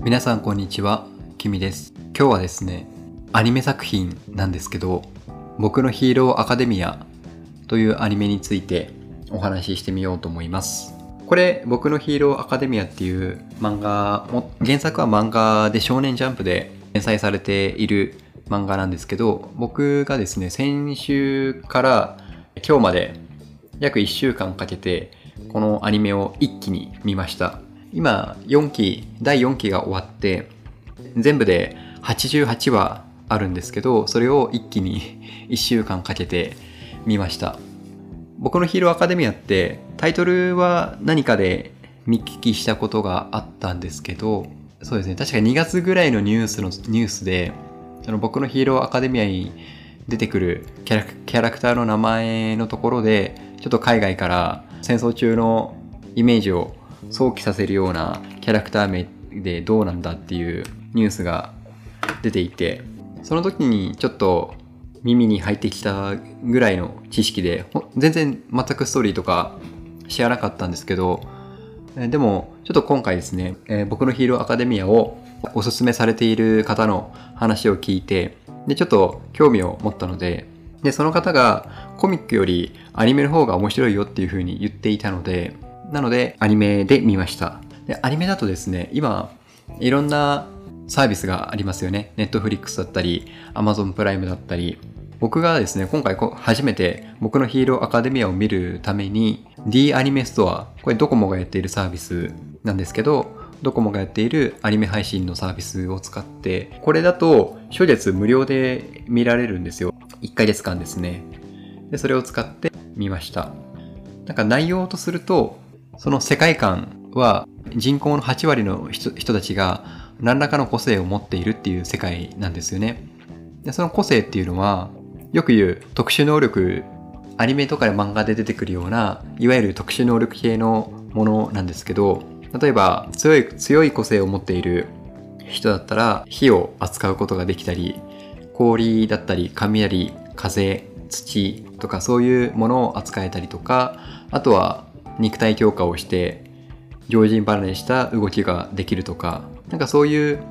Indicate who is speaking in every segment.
Speaker 1: 皆さんこんにちは、きみです。今日はですね、アニメ作品なんですけど、僕のヒーローアカデミアというアニメについてお話ししてみようと思います。これ、僕のヒーローアカデミアっていう漫画、原作は漫画で少年ジャンプで連載されている漫画なんですけど、僕がですね、先週から今日まで約1週間かけてこのアニメを一気に見ました今4期第4期が終わって全部で88話あるんですけどそれを一気に 1週間かけて見ました。僕のヒーローアカデミアってタイトルは何かで見聞きしたことがあったんですけどそうですね確か2月ぐらいのニュースのニュースでその僕のヒーローアカデミアに出てくるキャラキャラクターの名前のところでちょっと海外から戦争中のイメージを想起させるようなキャラクター名でどうなんだっていうニュースが出ていてその時にちょっと耳に入ってきたぐらいの知識で全然全くストーリーとか知らなかったんですけどでもちょっと今回ですね、え僕のヒーローアカデミアをおすすめされている方の話を聞いてでちょっと興味を持ったのででその方がコミックよりアニメの方が面白いよっていう風に言っていたのでなのでアニメで見ました。でアニメだとですね今いろんなサービスがありますよね。Netflix だったり Amazon プライムだったり。僕がですね今回初めて僕のヒーローアカデミアを見るために D アニメストアこれドコモがやっているサービスなんですけどドコモがやっているアニメ配信のサービスを使ってこれだと初月無料で見られるんですよ。1ヶ月間ですね。でそれを使って見ました。なんか内容とするとその世界観は人口の8割の人たちが何らかの個性を持っているっていう世界なんですよね。でその個性っていうのはよく言う特殊能力アニメとかで漫画で出てくるようないわゆる特殊能力系のものなんですけど例えば強い強い個性を持っている人だったら火を扱うことができたり氷だったり雷風土とかそういうものを扱えたりとかあとは肉体強化をして常人離れした動きができるとかなんかそういう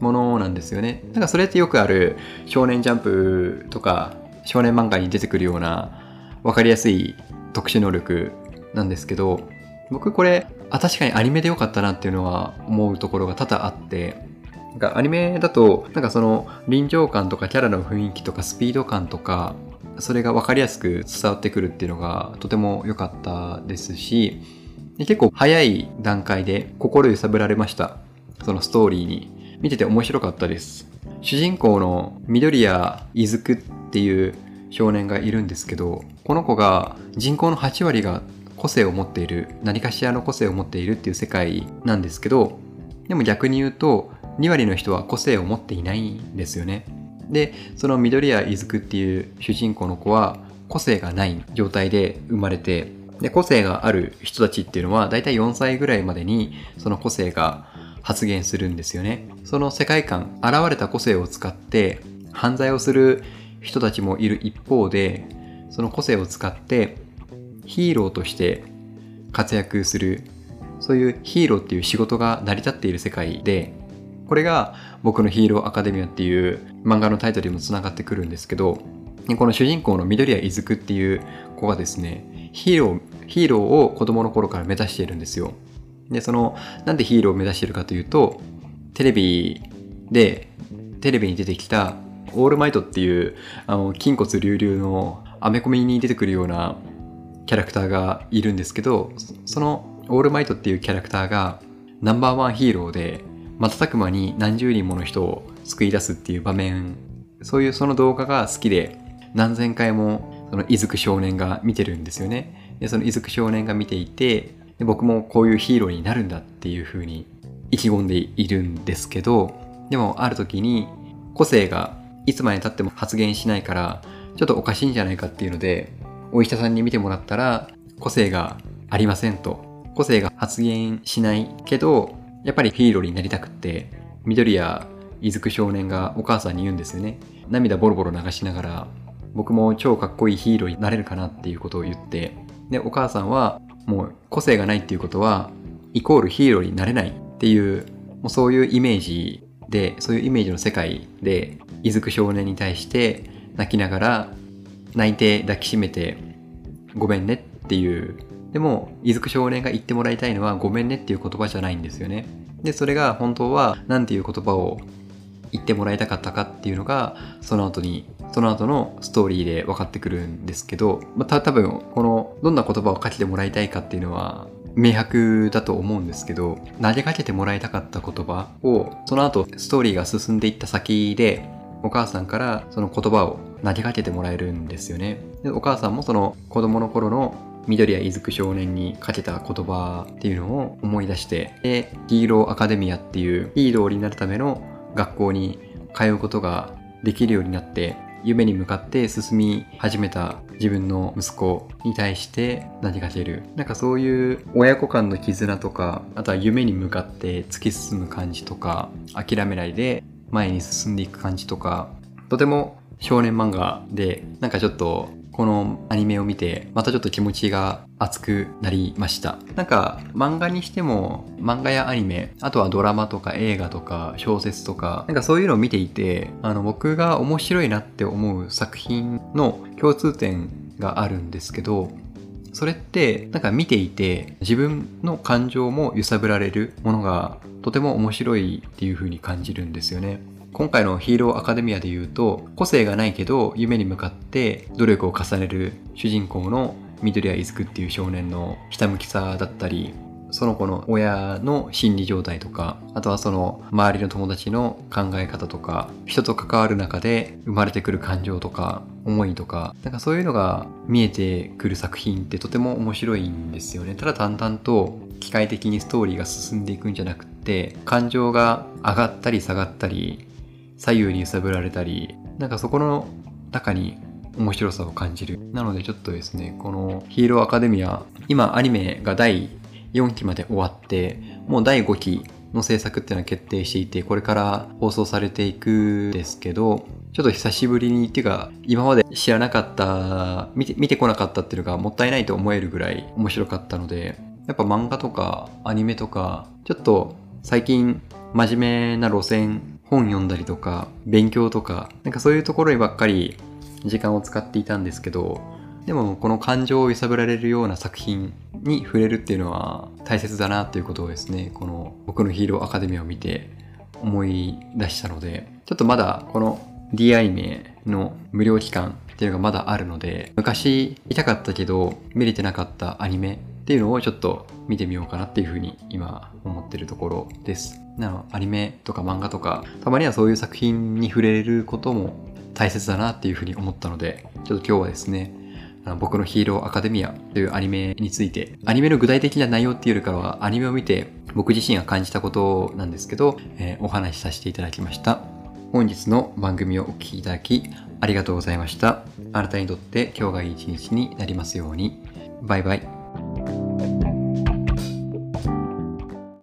Speaker 1: ものなんですよね。なんかそれってよくある少年ジャンプとか少年漫画に出てくるような分かりやすい特殊能力なんですけど僕これあ確かにアニメでよかったなっていうのは思うところが多々あってなんかアニメだとなんかその臨場感とかキャラの雰囲気とかスピード感とかそれが分かりやすく伝わってくるっていうのがとても良かったですしで結構早い段階で心揺さぶられました。そのストーリーに。見てて面白かったです。主人公の緑谷いずくっていう少年がいるんですけどこの子が人口の8割が個性を持っている。何かしらの個性を持っているっていう世界なんですけどでも逆に言うと2割の人は個性を持っていないんですよね。でその緑谷いずくっていう主人公の子は個性がない状態で生まれてで個性がある人たちっていうのはだいたい4歳ぐらいまでにその個性が発現するんですよね。その世界観現れた個性を使って犯罪をする人たちもいる一方でその個性を使ってヒーローとして活躍するそういうヒーローっていう仕事が成り立っている世界でこれが僕のヒーローアカデミアっていう漫画のタイトルにもつながってくるんですけどこの主人公の緑谷いずくっていう子がですねヒーローヒーローを子供の頃から目指しているんですよ。でそのなんでヒーローを目指しているかというとテレビでテレビに出てきたオールマイトっていうあの筋骨隆々のアメコミに出てくるようなキャラクターがいるんですけどそのオールマイトっていうキャラクターがナンバーワンヒーローで瞬く間に何十人もの人を救い出すっていう場面そういうその動画が好きで何千回もその伊豆少年が見てるんですよね。でその伊豆少年が見ていてで僕もこういうヒーローになるんだっていう風に意気込んでいるんですけどでもある時に個性がいつまでたっても発言しないからちょっとおかしいんじゃないかっていうのでお医者さんに見てもらったら個性がありませんと。個性が発言しないけどやっぱりヒーローになりたくって緑や伊豆少年がお母さんに言うんですよね涙ボロボロ流しながら僕も超かっこいいヒーローになれるかなっていうことを言ってでお母さんはもう個性がないっていうことはイコールヒーローになれないっていうもうそういうイメージで、そういうイメージの世界で、いずく少年に対して泣きながら、泣いて抱きしめて、ごめんねっていう。でも、いずく少年が言ってもらいたいのは、ごめんねっていう言葉じゃないんですよね。で、それが本当は、何ていう言葉を言ってもらいたかったかっていうのが、その後に、その後のストーリーで分かってくるんですけど、まあ、た多分、この、どんな言葉をかけてもらいたいかっていうのは、明白だと思うんですけど、投げかけてもらいたかった言葉を、その後ストーリーが進んでいった先で、お母さんからその言葉を投げかけてもらえるんですよね。でお母さんもその子供の頃の緑やずく少年にかけた言葉っていうのを思い出して、で、ヒーローアカデミアっていうヒーローになるための学校に通うことができるようになって、夢に向かって進み始めた自分の息子に対して何かける。なんかそういう親子間の絆とか、あとは夢に向かって突き進む感じとか、諦めないで前に進んでいく感じとか、とても少年漫画で、なんかちょっとこのアニメを見て、またちょっと気持ちが熱くなりました。なんか、漫画にしても、漫画やアニメ、あとはドラマとか映画とか小説とか、なんかそういうのを見ていて、あの、僕が面白いなって思う作品の共通点があるんですけど、それってなんか見ていて自分の感情も揺さぶられるものがとても面白いっていう風に感じるんですよね。今回のヒーローアカデミアで言うと、個性がないけど夢に向かって努力を重ねる主人公の緑谷いずくっていう少年のひたむきさだったり、その子の親の心理状態とか、あとはその周りの友達の考え方とか、人と関わる中で生まれてくる感情とか、思いとか、なんかそういうのが見えてくる作品ってとても面白いんですよね。ただ淡々と機械的にストーリーが進んでいくんじゃなくて、感情が上がったり下がったり、左右に揺さぶられたり、なんかそこの中に面白さを感じる。なのでちょっとですね、このヒーローアカデミア、今アニメが第4期まで終わって、もう第5期の制作っていうのは決定していて、これから放送されていくんですけど、ちょっと久しぶりにっていうか、今まで知らなかった、見て、見てこなかったっていうのがもったいないと思えるぐらい面白かったので、やっぱ漫画とかアニメとか、ちょっと最近真面目な路線本読んだりとか、勉強とか、なんかそういうところにばっかり時間を使っていたんですけど、でもこの感情を揺さぶられるような作品に触れるっていうのは大切だなっていうことをですね、この僕のヒーローアカデミアを見て思い出したので、ちょっとまだこの D アニメの無料期間っていうのがまだあるので、昔見たかったけど見れてなかったアニメっていうのをちょっと見てみようかなっていうふうに今思ってるところです。なのアニメとか漫画とか、たまにはそういう作品に触れることも大切だなっていうふうに思ったので、ちょっと今日はですね、僕のヒーローアカデミアというアニメについて、アニメの具体的な内容っていうよりかは、アニメを見て僕自身が感じたことなんですけど、えー、お話しさせていただきました。本日の番組をお聴きいただき、ありがとうございました。あなたにとって今日がいい一日になりますように。バイバイ。